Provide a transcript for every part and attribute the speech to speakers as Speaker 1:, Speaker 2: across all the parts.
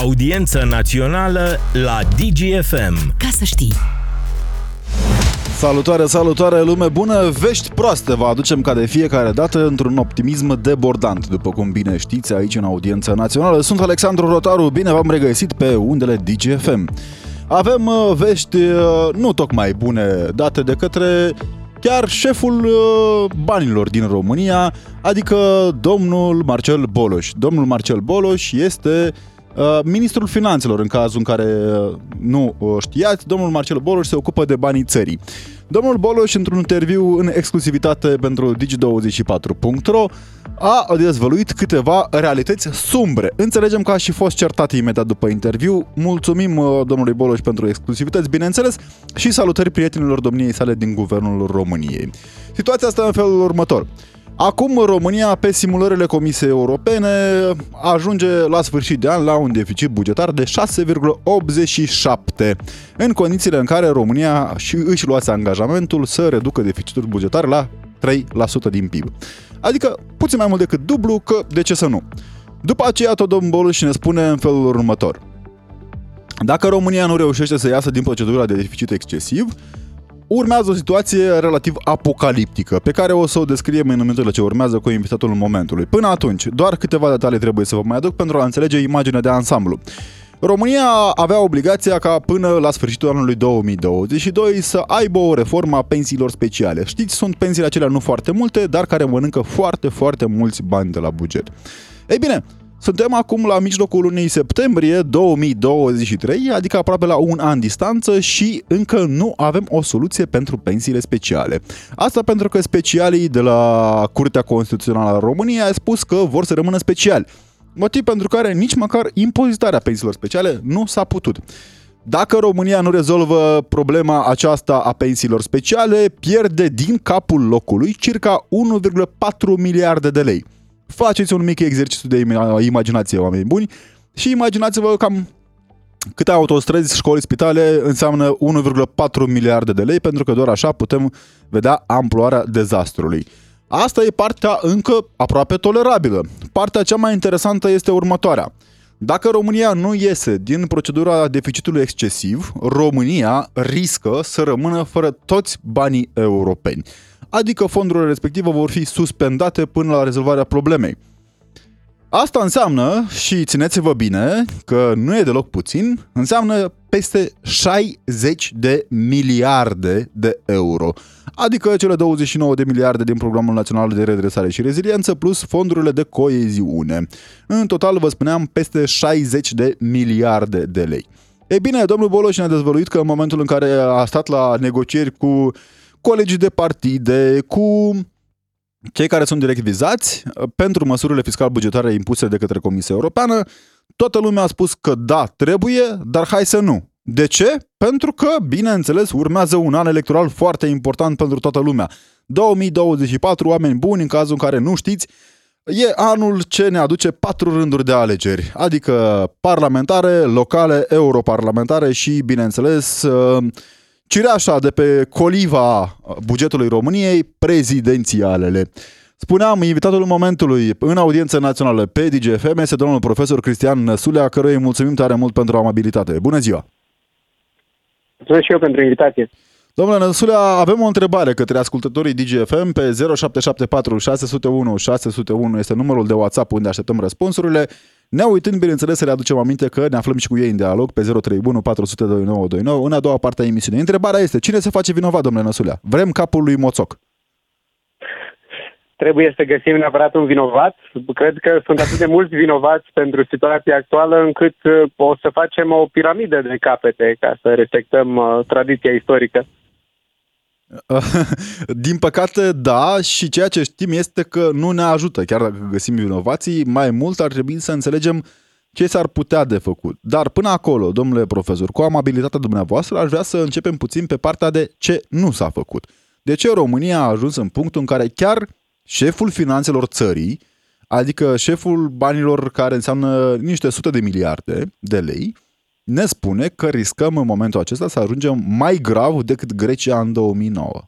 Speaker 1: Audiență națională la DGFM.
Speaker 2: Ca să știi.
Speaker 3: Salutare, salutare, lume bună! Vești proaste vă aducem ca de fiecare dată într-un optimism debordant, după cum bine știți aici în audiența națională. Sunt Alexandru Rotaru, bine v-am regăsit pe undele DGFM. Avem uh, vești uh, nu tocmai bune date de către chiar șeful uh, banilor din România, adică domnul Marcel Boloș. Domnul Marcel Boloș este uh, ministrul finanțelor, în cazul în care uh, nu știați, domnul Marcel Boloș se ocupă de banii țării. Domnul Boloș, într-un interviu în exclusivitate pentru Digi24.ro, a dezvăluit câteva realități sumbre. Înțelegem că a și fost certat imediat după interviu. Mulțumim domnului Boloș pentru exclusivități, bineînțeles, și salutări prietenilor domniei sale din Guvernul României. Situația asta în felul următor. Acum România, pe simulările Comisiei Europene, ajunge la sfârșit de an la un deficit bugetar de 6,87, în condițiile în care România și își luase angajamentul să reducă deficitul bugetar la 3% din PIB. Adică puțin mai mult decât dublu, că de ce să nu. După aceea tot domnul Boluș ne spune în felul următor. Dacă România nu reușește să iasă din procedura de deficit excesiv, urmează o situație relativ apocaliptică, pe care o să o descriem în minutele ce urmează cu invitatul momentului. Până atunci, doar câteva detalii trebuie să vă mai aduc pentru a înțelege imaginea de ansamblu. România avea obligația ca până la sfârșitul anului 2022 să aibă o reformă a pensiilor speciale. Știți, sunt pensiile acelea nu foarte multe, dar care mănâncă foarte, foarte mulți bani de la buget. Ei bine, suntem acum la mijlocul lunii septembrie 2023, adică aproape la un an distanță și încă nu avem o soluție pentru pensiile speciale. Asta pentru că specialii de la Curtea Constituțională a României au spus că vor să rămână speciali. Motiv pentru care nici măcar impozitarea pensiilor speciale nu s-a putut. Dacă România nu rezolvă problema aceasta a pensiilor speciale, pierde din capul locului circa 1,4 miliarde de lei faceți un mic exercițiu de imaginație, oameni buni, și imaginați-vă cam câte autostrăzi, școli, spitale înseamnă 1,4 miliarde de lei, pentru că doar așa putem vedea amploarea dezastrului. Asta e partea încă aproape tolerabilă. Partea cea mai interesantă este următoarea. Dacă România nu iese din procedura deficitului excesiv, România riscă să rămână fără toți banii europeni adică fondurile respective vor fi suspendate până la rezolvarea problemei. Asta înseamnă, și țineți-vă bine, că nu e deloc puțin, înseamnă peste 60 de miliarde de euro. Adică cele 29 de miliarde din Programul Național de Redresare și Reziliență plus fondurile de coeziune. În total, vă spuneam, peste 60 de miliarde de lei. Ei bine, domnul Boloș ne-a dezvăluit că în momentul în care a stat la negocieri cu colegii de partide, cu cei care sunt direct vizați pentru măsurile fiscal-bugetare impuse de către Comisia Europeană. Toată lumea a spus că da, trebuie, dar hai să nu. De ce? Pentru că, bineînțeles, urmează un an electoral foarte important pentru toată lumea. 2024, oameni buni, în cazul în care nu știți, e anul ce ne aduce patru rânduri de alegeri, adică parlamentare, locale, europarlamentare și, bineînțeles, cireașa de pe coliva bugetului României, prezidențialele. Spuneam, invitatul momentului în audiență națională pe DGFM este domnul profesor Cristian Năsulea, căruia îi mulțumim tare mult pentru amabilitate. Bună ziua!
Speaker 4: Mulțumesc și eu pentru invitație.
Speaker 3: Domnule Năsulea, avem o întrebare către ascultătorii DGFM pe 0774 601 601 este numărul de WhatsApp unde așteptăm răspunsurile. Ne uitând, bineînțeles, să le aducem aminte că ne aflăm și cu ei în dialog pe 031 400 2929 în a doua parte a emisiunii. Întrebarea este, cine se face vinovat, domnule Năsulea? Vrem capul lui Moțoc.
Speaker 4: Trebuie să găsim neapărat un vinovat. Cred că sunt atât de mulți vinovați pentru situația actuală încât uh, o să facem o piramidă de capete ca să respectăm uh, tradiția istorică.
Speaker 3: Din păcate, da, și ceea ce știm este că nu ne ajută. Chiar dacă găsim vinovații, mai mult ar trebui să înțelegem ce s-ar putea de făcut. Dar până acolo, domnule profesor, cu amabilitatea dumneavoastră, aș vrea să începem puțin pe partea de ce nu s-a făcut. De ce România a ajuns în punctul în care chiar șeful finanțelor țării, adică șeful banilor care înseamnă niște sute de miliarde de lei, ne spune că riscăm în momentul acesta să ajungem mai grav decât Grecia în 2009.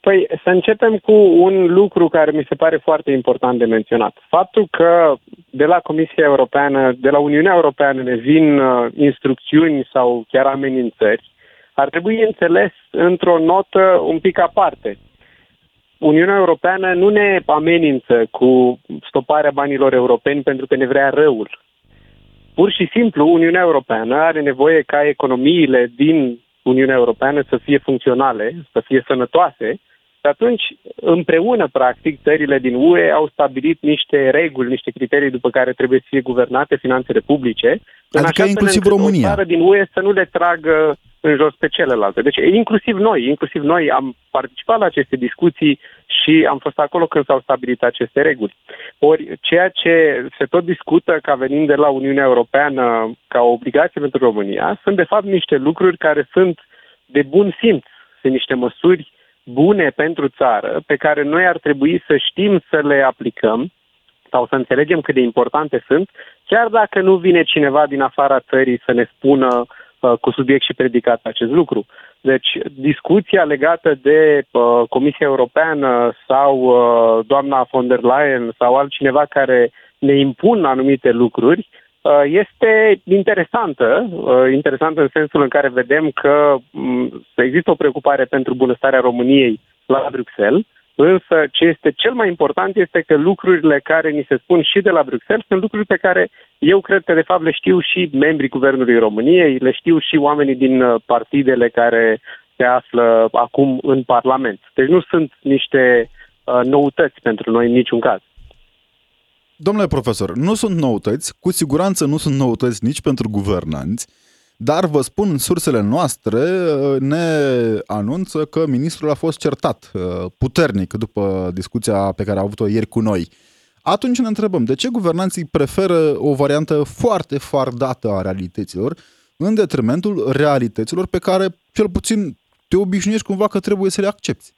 Speaker 4: Păi să începem cu un lucru care mi se pare foarte important de menționat. Faptul că de la Comisia Europeană, de la Uniunea Europeană ne vin uh, instrucțiuni sau chiar amenințări, ar trebui înțeles într-o notă un pic aparte. Uniunea Europeană nu ne amenință cu stoparea banilor europeni pentru că ne vrea răul. Pur și simplu, Uniunea Europeană are nevoie ca economiile din Uniunea Europeană să fie funcționale, să fie sănătoase și atunci, împreună, practic, țările din UE au stabilit niște reguli, niște criterii după care trebuie să fie guvernate finanțele publice.
Speaker 3: Adică inclusiv România.
Speaker 4: O țară din UE să nu le tragă în jos pe celelalte. Deci, inclusiv noi, inclusiv noi am participat la aceste discuții și am fost acolo când s-au stabilit aceste reguli. Ori, ceea ce se tot discută ca venind de la Uniunea Europeană ca o obligație pentru România, sunt de fapt niște lucruri care sunt de bun simț, sunt niște măsuri bune pentru țară, pe care noi ar trebui să știm să le aplicăm sau să înțelegem cât de importante sunt, chiar dacă nu vine cineva din afara țării să ne spună uh, cu subiect și predicat acest lucru. Deci, discuția legată de uh, Comisia Europeană sau uh, doamna von der Leyen sau altcineva care ne impun anumite lucruri, Uh, este interesantă, uh, interesantă în sensul în care vedem că mm, există o preocupare pentru bunăstarea României la Bruxelles, însă ce este cel mai important este că lucrurile care ni se spun și de la Bruxelles sunt lucruri pe care eu cred că de fapt le știu și membrii Guvernului României, le știu și oamenii din uh, partidele care se află acum în Parlament. Deci nu sunt niște uh, noutăți pentru noi în niciun caz.
Speaker 3: Domnule profesor, nu sunt noutăți, cu siguranță nu sunt noutăți nici pentru guvernanți, dar vă spun, sursele noastre uh, ne anunță că ministrul a fost certat uh, puternic după discuția pe care a avut-o ieri cu noi. Atunci ne întrebăm, de ce guvernanții preferă o variantă foarte fardată a realităților în detrimentul realităților pe care, cel puțin, te obișnuiești cumva că trebuie să le accepti?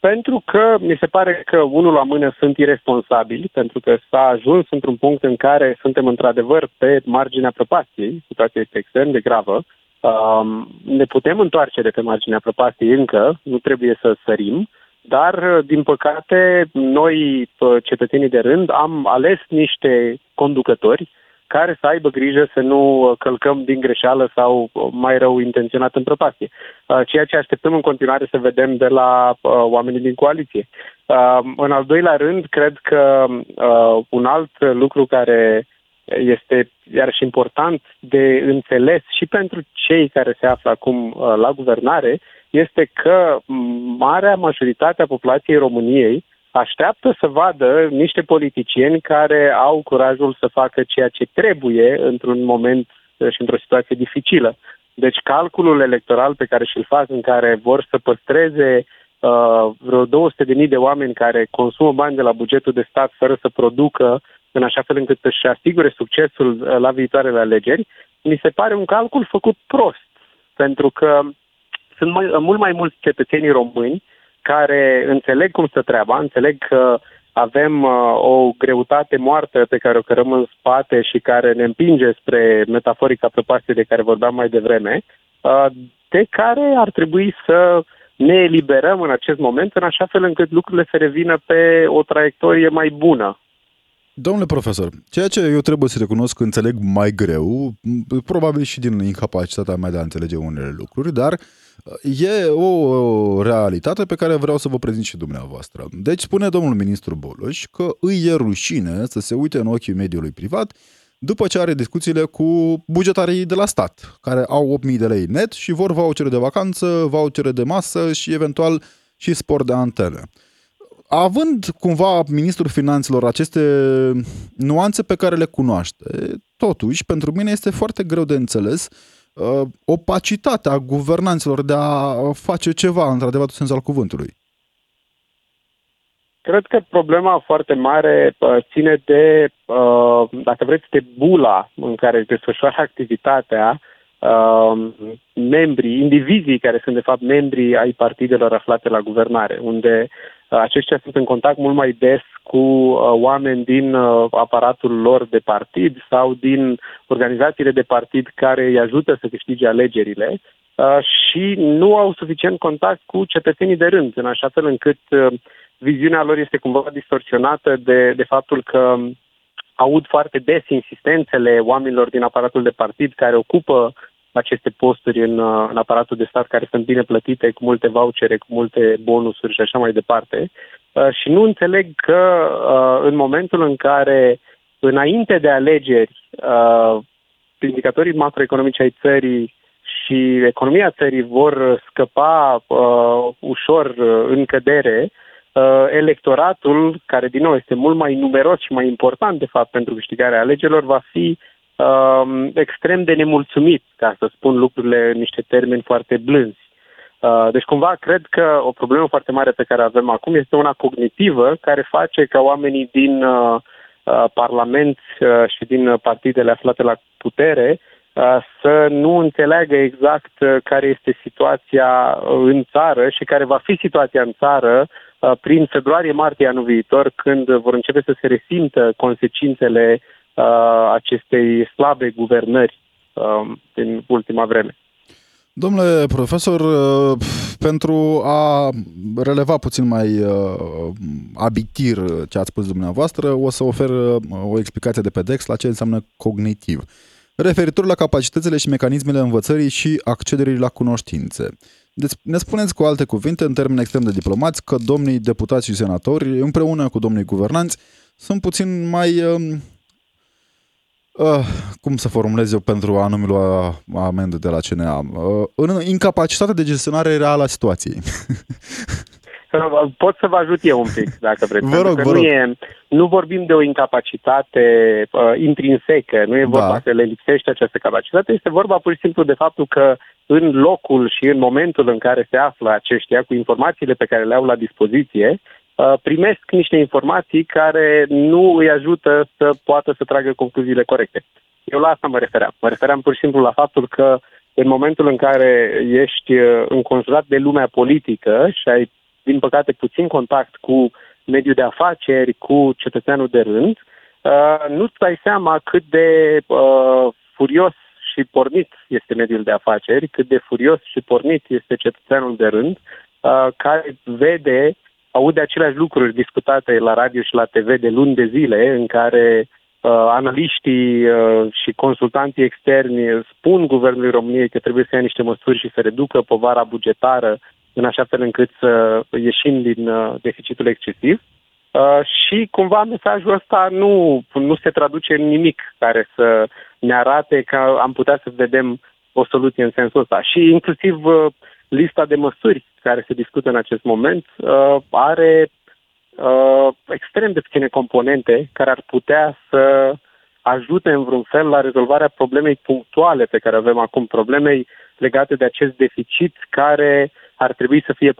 Speaker 4: Pentru că mi se pare că unul la mână sunt irresponsabili, pentru că s-a ajuns într-un punct în care suntem într-adevăr pe marginea prăpastiei, situația este extrem de gravă, um, ne putem întoarce de pe marginea prăpastiei încă, nu trebuie să sărim, dar, din păcate, noi, cetățenii de rând, am ales niște conducători care să aibă grijă să nu călcăm din greșeală sau mai rău intenționat în prăpastie. Uh, ceea ce așteptăm în continuare să vedem de la uh, oamenii din coaliție. Uh, în al doilea rând, cred că un alt lucru care este iarăși important de înțeles și pentru cei care se află acum la guvernare este că marea majoritate a populației României așteaptă să vadă niște politicieni care au curajul să facă ceea ce trebuie într-un moment și într-o situație dificilă. Deci calculul electoral pe care și-l fac în care vor să păstreze uh, vreo 200.000 de oameni care consumă bani de la bugetul de stat fără să producă în așa fel încât să-și asigure succesul uh, la viitoarele alegeri, mi se pare un calcul făcut prost. Pentru că sunt mai, mult mai mulți cetățenii români care înțeleg cum să treaba, înțeleg că avem uh, o greutate moartă pe care o cărăm în spate și care ne împinge spre metaforica prăpastie de care vorbeam mai devreme, uh, de care ar trebui să ne eliberăm în acest moment, în așa fel încât lucrurile să revină pe o traiectorie mai bună.
Speaker 3: Domnule profesor, ceea ce eu trebuie să recunosc că înțeleg mai greu, probabil și din incapacitatea mea de a înțelege unele lucruri, dar e o realitate pe care vreau să vă prezint și dumneavoastră. Deci spune domnul ministru Boloș că îi e rușine să se uite în ochii mediului privat după ce are discuțiile cu bugetarii de la stat, care au 8.000 de lei net și vor vouchere de vacanță, vouchere de masă și eventual și spor de antene. Având cumva ministrul finanțelor aceste nuanțe pe care le cunoaște, totuși, pentru mine este foarte greu de înțeles uh, opacitatea guvernanților de a face ceva, într-adevăr, în sens al cuvântului.
Speaker 4: Cred că problema foarte mare uh, ține de, uh, dacă vreți, de bula în care își desfășoară activitatea uh, membrii, indivizii care sunt de fapt membrii ai partidelor aflate la guvernare, unde aceștia sunt în contact mult mai des cu uh, oameni din uh, aparatul lor de partid sau din organizațiile de partid care îi ajută să câștige alegerile și nu au suficient contact cu cetățenii de rând, în așa fel încât viziunea lor este cumva distorsionată de, de faptul că aud foarte des insistențele oamenilor din aparatul de partid care ocupă aceste posturi în, în aparatul de stat care sunt bine plătite, cu multe vouchere, cu multe bonusuri și așa mai departe. Uh, și nu înțeleg că uh, în momentul în care, înainte de alegeri, uh, indicatorii macroeconomici ai țării și economia țării vor scăpa uh, ușor uh, în cădere, uh, electoratul, care din nou este mult mai numeros și mai important de fapt pentru câștigarea alegerilor, va fi uh, extrem de nemulțumit, ca să spun lucrurile în niște termeni foarte blânzi. Uh, deci cumva cred că o problemă foarte mare pe care avem acum este una cognitivă care face ca oamenii din uh, uh, Parlament uh, și din partidele aflate la putere uh, să nu înțeleagă exact uh, care este situația în țară și care va fi situația în țară uh, prin februarie-martie anul viitor, când vor începe să se resimtă consecințele uh, acestei slabe guvernări uh, din ultima vreme.
Speaker 3: Domnule profesor, uh, pentru a releva puțin mai uh, abitir ce ați spus dumneavoastră, o să ofer uh, o explicație de pe DEX la ce înseamnă cognitiv. Referitor la capacitățile și mecanismele învățării și accederii la cunoștințe. Deci ne spuneți cu alte cuvinte, în termeni extrem de diplomați, că domnii deputați și senatori, împreună cu domnii guvernanți, sunt puțin mai um, Uh, cum să formulez eu pentru a nu-mi lua amendă de la CNA? Uh, în incapacitate de gestionare reală a situației.
Speaker 4: Pot să vă ajut eu un pic, dacă vreți.
Speaker 3: Vă rog, vă
Speaker 4: rog. Nu, e, nu vorbim de o incapacitate uh, intrinsecă, nu e vorba da. că le lipsește această capacitate, este vorba pur și simplu de faptul că în locul și în momentul în care se află aceștia cu informațiile pe care le au la dispoziție, Uh, primesc niște informații care nu îi ajută să poată să tragă concluziile corecte. Eu la asta mă refeream. Mă refeream pur și simplu la faptul că în momentul în care ești uh, înconjurat de lumea politică și ai, din păcate, puțin contact cu mediul de afaceri, cu cetățeanul de rând, uh, nu-ți dai seama cât de uh, furios și pornit este mediul de afaceri, cât de furios și pornit este cetățeanul de rând, uh, care vede aude aceleași lucruri discutate la radio și la TV de luni de zile, în care uh, analiștii uh, și consultanții externi spun Guvernului României că trebuie să ia niște măsuri și să reducă povara bugetară în așa fel încât să ieșim din uh, deficitul excesiv. Uh, și cumva mesajul ăsta nu, nu se traduce în nimic care să ne arate că am putea să vedem o soluție în sensul ăsta. Și inclusiv uh, lista de măsuri care se discută în acest moment uh, are uh, extrem de puține componente care ar putea să ajute în vreun fel la rezolvarea problemei punctuale pe care avem acum, problemei legate de acest deficit care ar trebui să fie 4,4%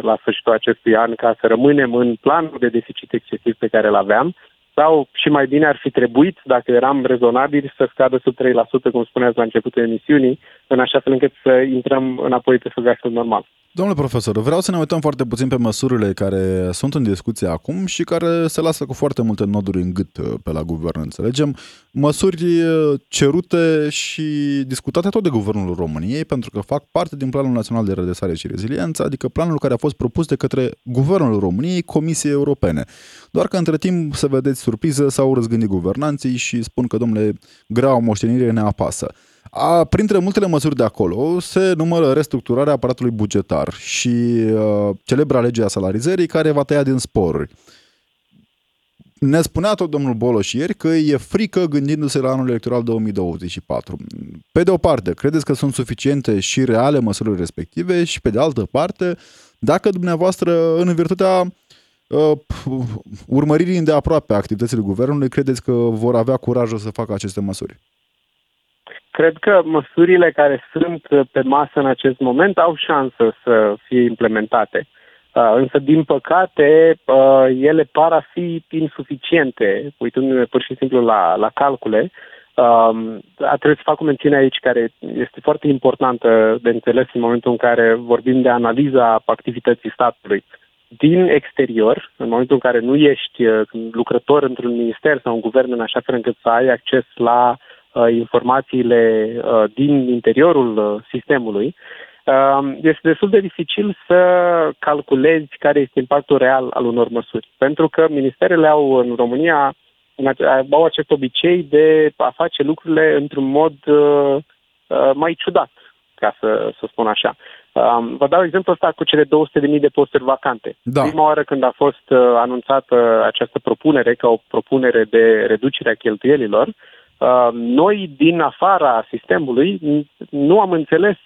Speaker 4: la sfârșitul acestui an ca să rămânem în planul de deficit excesiv pe care îl aveam sau și mai bine ar fi trebuit, dacă eram rezonabili, să scadă sub 3%, cum spuneați la începutul emisiunii, în așa fel încât să intrăm înapoi pe subiectul normal.
Speaker 3: Domnule profesor, vreau să ne uităm foarte puțin pe măsurile care sunt în discuție acum și care se lasă cu foarte multe noduri în gât uh, pe la guvern. Înțelegem măsuri uh, cerute și discutate tot de Guvernul României pentru că fac parte din Planul Național de Redresare și Reziliență, adică planul care a fost propus de către Guvernul României Comisiei Europene. Doar că între timp, să vedeți surpriză, s-au răzgândit guvernanții și spun că, domnule, grea moștenire ne apasă. A, printre multele măsuri de acolo se numără restructurarea aparatului bugetar și uh, celebra legea salarizării care va tăia din sporuri. Ne spunea tot domnul Boloș ieri că e frică gândindu-se la anul electoral 2024. Pe de o parte, credeți că sunt suficiente și reale măsurile respective și pe de altă parte, dacă dumneavoastră, în virtutea uh, urmăririi îndeaproape a activitățile guvernului, credeți că vor avea curajul să facă aceste măsuri?
Speaker 4: Cred că măsurile care sunt pe masă în acest moment au șansă să fie implementate. Uh, însă, din păcate, uh, ele par a fi insuficiente, uitându-ne pur și simplu la, la calcule. Uh, trebuie să fac o mențiune aici care este foarte importantă de înțeles în momentul în care vorbim de analiza activității statului. Din exterior, în momentul în care nu ești uh, lucrător într-un minister sau un guvern în așa fel încât să ai acces la informațiile din interiorul sistemului, este destul de dificil să calculezi care este impactul real al unor măsuri. Pentru că ministerele au în România au acest obicei de a face lucrurile într-un mod mai ciudat, ca să, să spun așa. Um, vă dau exemplu ăsta cu cele 200.000 de posturi vacante.
Speaker 3: Da.
Speaker 4: Prima oară când a fost uh, anunțată această propunere ca o propunere de reducere a cheltuielilor, uh, noi din afara sistemului nu am înțeles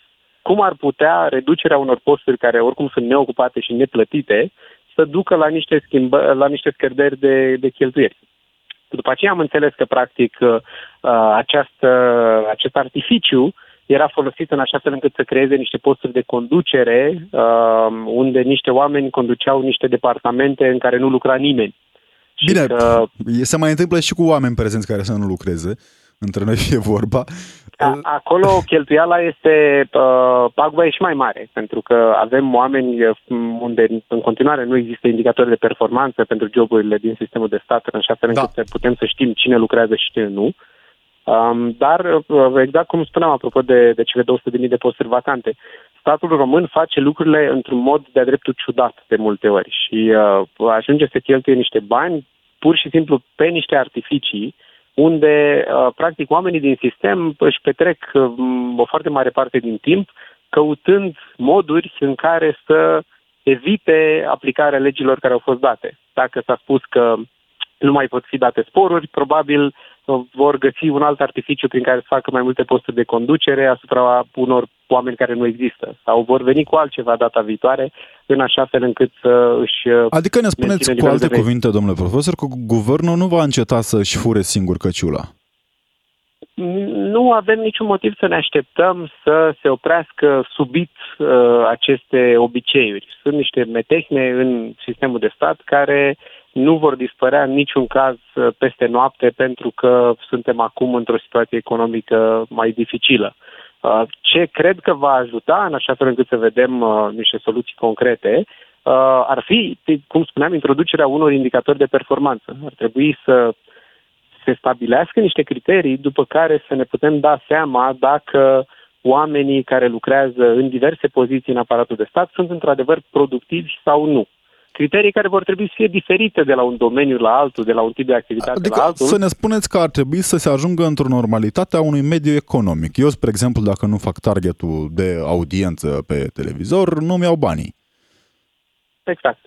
Speaker 4: cum ar putea reducerea unor posturi care oricum sunt neocupate și neplătite să ducă la niște, schimbă, la niște scăderi de, de cheltuieli. După aceea am înțeles că, practic, uh, această, acest artificiu era folosit în așa fel încât să creeze niște posturi de conducere, uh, unde niște oameni conduceau niște departamente în care nu lucra nimeni.
Speaker 3: Bine, și că... se mai întâmplă și cu oameni prezenți care să nu lucreze, între noi fie vorba.
Speaker 4: A, acolo cheltuiala este, uh, pagba e și mai mare, pentru că avem oameni uh, unde în continuare nu există indicatori de performanță pentru joburile din sistemul de stat, în așa fel încât da. putem să știm cine lucrează și cine nu. Uh, Um, dar, uh, exact cum spuneam, apropo de, de cele 200.000 de posturi vacante, statul român face lucrurile într-un mod de-a dreptul ciudat de multe ori și uh, ajunge să cheltuie niște bani pur și simplu pe niște artificii unde, uh, practic, oamenii din sistem își petrec uh, o foarte mare parte din timp căutând moduri în care să evite aplicarea legilor care au fost date. Dacă s-a spus că nu mai pot fi date sporuri, probabil vor găsi un alt artificiu prin care să facă mai multe posturi de conducere asupra unor oameni care nu există. Sau vor veni cu altceva data viitoare, în așa fel încât să își...
Speaker 3: Adică ne spuneți cu alte cuvinte, domnule profesor, că guvernul nu va înceta să-și fure singur căciula.
Speaker 4: Nu avem niciun motiv să ne așteptăm să se oprească subit uh, aceste obiceiuri. Sunt niște metehne în sistemul de stat care nu vor dispărea în niciun caz uh, peste noapte pentru că suntem acum într-o situație economică mai dificilă. Uh, ce cred că va ajuta în așa fel încât să vedem uh, niște soluții concrete ar fi, cum spuneam, introducerea unor indicatori de performanță. Ar trebui să se stabilească niște criterii după care să ne putem da seama dacă oamenii care lucrează în diverse poziții în aparatul de stat sunt într-adevăr productivi sau nu criterii care vor trebui să fie diferite de la un domeniu la altul, de la un tip de activitate
Speaker 3: adică
Speaker 4: la altul.
Speaker 3: să ne spuneți că ar trebui să se ajungă într-o normalitate a unui mediu economic. Eu, spre exemplu, dacă nu fac targetul de audiență pe televizor, nu-mi iau banii.
Speaker 4: Exact.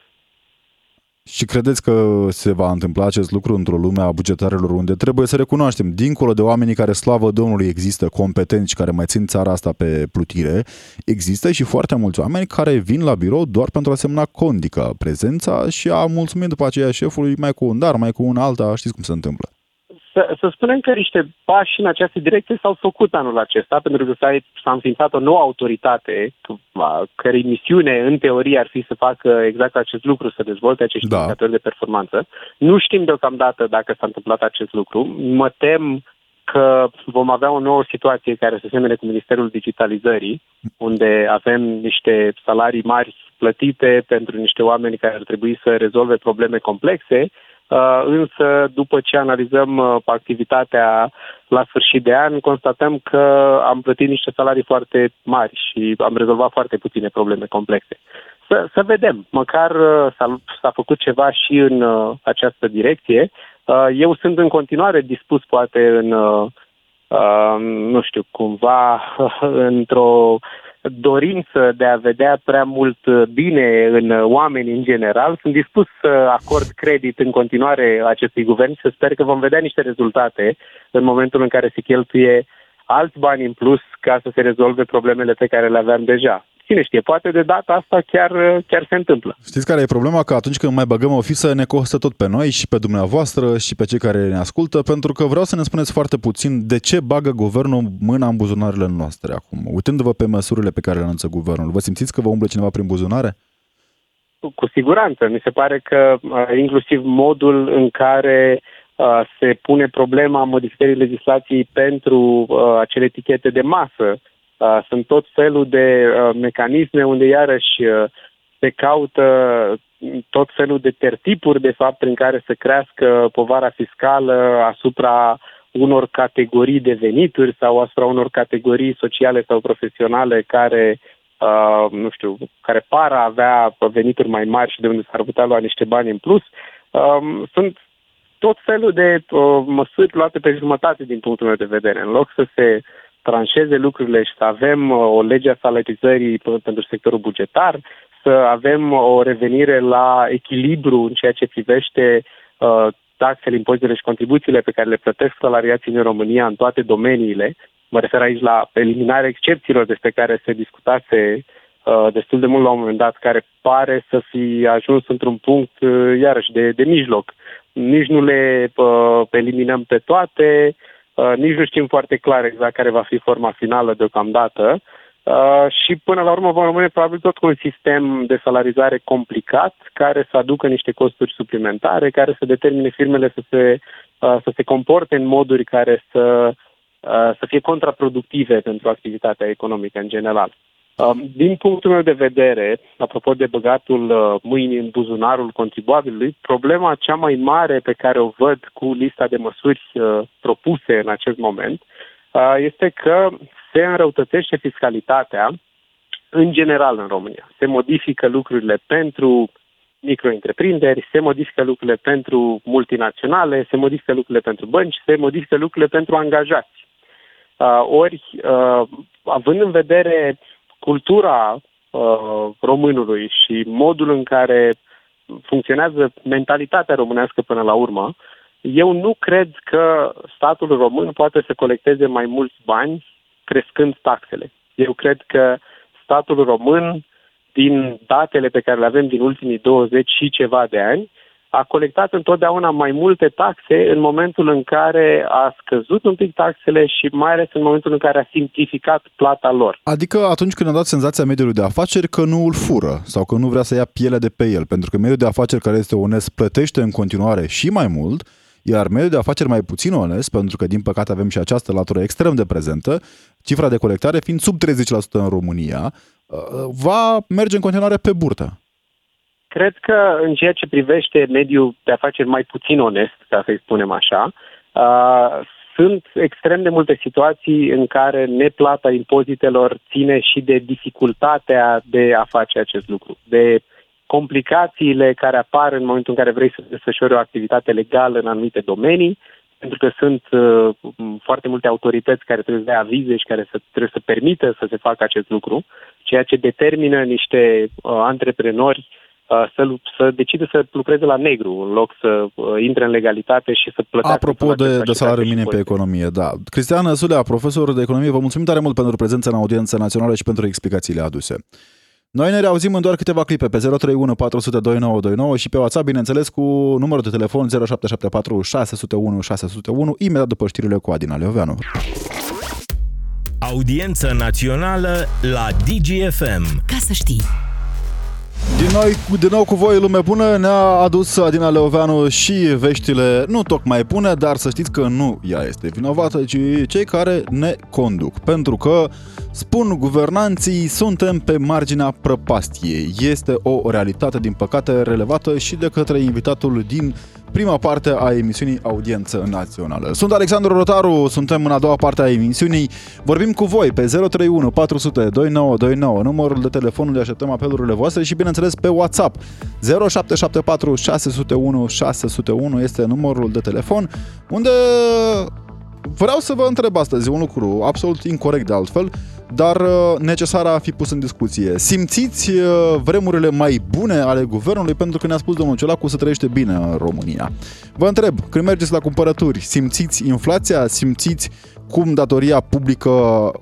Speaker 3: Și credeți că se va întâmpla acest lucru într-o lume a bugetarilor unde trebuie să recunoaștem, dincolo de oamenii care, slavă Domnului, există competenți care mai țin țara asta pe plutire, există și foarte mulți oameni care vin la birou doar pentru a semna condică prezența și a mulțumi după aceea șefului mai cu un dar, mai cu un alta, știți cum se întâmplă.
Speaker 4: Să, să spunem că niște pași în această direcție s-au făcut anul acesta, pentru că s-a, s-a înființat o nouă autoritate, cărei misiune, în teorie, ar fi să facă exact acest lucru, să dezvolte acești da. indicatori de performanță. Nu știm deocamdată dacă s-a întâmplat acest lucru. Mă tem că vom avea o nouă situație care se semene cu Ministerul Digitalizării, unde avem niște salarii mari plătite pentru niște oameni care ar trebui să rezolve probleme complexe, Uh, însă după ce analizăm uh, activitatea la sfârșit de an, constatăm că am plătit niște salarii foarte mari și am rezolvat foarte puține probleme complexe. Să, să vedem, măcar uh, s-a, s-a făcut ceva și în această direcție. Eu sunt în continuare dispus, poate, în, nu știu, cumva, într-o dorință de a vedea prea mult bine în oameni în general. Sunt dispus să acord credit în continuare acestui guvern și să sper că vom vedea niște rezultate în momentul în care se cheltuie alți bani în plus ca să se rezolve problemele pe care le aveam deja cine știe, poate de data asta chiar, chiar se întâmplă.
Speaker 3: Știți care e problema? Că atunci când mai băgăm o fisă ne costă tot pe noi și pe dumneavoastră și pe cei care ne ascultă, pentru că vreau să ne spuneți foarte puțin de ce bagă guvernul mâna în buzunarele noastre acum. Uitându-vă pe măsurile pe care le anunță guvernul, vă simțiți că vă umblă cineva prin buzunare?
Speaker 4: Cu siguranță. Mi se pare că uh, inclusiv modul în care uh, se pune problema modificării legislației pentru uh, acele etichete de masă Uh, sunt tot felul de uh, mecanisme unde iarăși uh, se caută tot felul de tertipuri, de fapt, prin care să crească povara fiscală asupra unor categorii de venituri sau asupra unor categorii sociale sau profesionale care, uh, nu știu, care par a avea venituri mai mari și de unde s-ar putea lua niște bani în plus. Uh, sunt tot felul de uh, măsuri luate pe jumătate din punctul meu de vedere. În loc să se tranșeze lucrurile și să avem uh, o lege a salarizării pentru sectorul bugetar, să avem o revenire la echilibru în ceea ce privește uh, taxele, impozitele și contribuțiile pe care le plătesc salariații în România în toate domeniile. Mă refer aici la eliminarea excepțiilor despre care se discutase uh, destul de mult la un moment dat, care pare să fi ajuns într-un punct, uh, iarăși, de, de mijloc. Nici nu le uh, eliminăm pe toate, uh, nici nu știm foarte clar exact care va fi forma finală deocamdată. Uh, și până la urmă vom rămâne probabil tot cu un sistem de salarizare complicat care să aducă niște costuri suplimentare, care să determine firmele să se, uh, să se comporte în moduri care să, uh, să fie contraproductive pentru activitatea economică în general. Din punctul meu de vedere, apropo de băgatul mâinii în buzunarul contribuabilului, problema cea mai mare pe care o văd cu lista de măsuri propuse în acest moment este că se înrăutățește fiscalitatea în general în România. Se modifică lucrurile pentru micro-întreprinderi, se modifică lucrurile pentru multinaționale, se modifică lucrurile pentru bănci, se modifică lucrurile pentru angajați. Uh, ori, uh, având în vedere cultura uh, românului și modul în care funcționează mentalitatea românească până la urmă, eu nu cred că statul român poate să colecteze mai mulți bani crescând taxele. Eu cred că statul român, din datele pe care le avem din ultimii 20 și ceva de ani, a colectat întotdeauna mai multe taxe în momentul în care a scăzut un pic taxele și mai ales în momentul în care a simplificat plata lor.
Speaker 3: Adică atunci când a dat senzația mediului de afaceri că nu îl fură sau că nu vrea să ia pielea de pe el, pentru că mediul de afaceri care este onest plătește în continuare și mai mult, iar mediul de afaceri mai puțin onest, pentru că din păcate avem și această latură extrem de prezentă, cifra de colectare fiind sub 30% în România, uh, va merge în continuare pe burtă.
Speaker 4: Cred că în ceea ce privește mediul de afaceri mai puțin onest, ca să-i spunem așa, uh, sunt extrem de multe situații în care neplata impozitelor ține și de dificultatea de a face acest lucru, de uh, complicațiile care apar în momentul în care vrei să desfășori o activitate legală în anumite domenii, pentru că sunt uh, foarte multe autorități care trebuie să dea avize și care să, trebuie să permită să se facă acest lucru, ceea ce determină niște uh, antreprenori uh, să, să decide să lucreze la negru în loc să uh, intre în legalitate și să plătească.
Speaker 3: Apropo de, de salariu minim pe economie, da. Cristian Sulea, profesor de economie, vă mulțumim tare mult pentru prezența în audiența națională și pentru explicațiile aduse. Noi ne reauzim în doar câteva clipe pe 031 400 2929 și pe WhatsApp, bineînțeles, cu numărul de telefon 0774 601 601, imediat după știrile cu Adina Leoveanu.
Speaker 1: Audiență națională la DGFM.
Speaker 2: Ca să știi!
Speaker 3: Din, noi, din nou cu voi, lume bună, ne-a adus Adina Leoveanu și veștile nu tocmai bune, dar să știți că nu ea este vinovată, ci cei care ne conduc. Pentru că, spun guvernanții, suntem pe marginea prăpastiei. Este o realitate, din păcate, relevată și de către invitatul din prima parte a emisiunii Audiență Națională. Sunt Alexandru Rotaru, suntem în a doua parte a emisiunii. Vorbim cu voi pe 031 400 2929, numărul de telefon unde așteptăm apelurile voastre și bineînțeles pe WhatsApp. 0774 601 601 este numărul de telefon unde vreau să vă întreb astăzi un lucru absolut incorrect de altfel dar uh, necesar a fi pus în discuție. Simțiți uh, vremurile mai bune ale guvernului pentru că ne-a spus domnul Ciolacu să trăiește bine în România. Vă întreb, când mergeți la cumpărături, simțiți inflația, simțiți cum datoria publică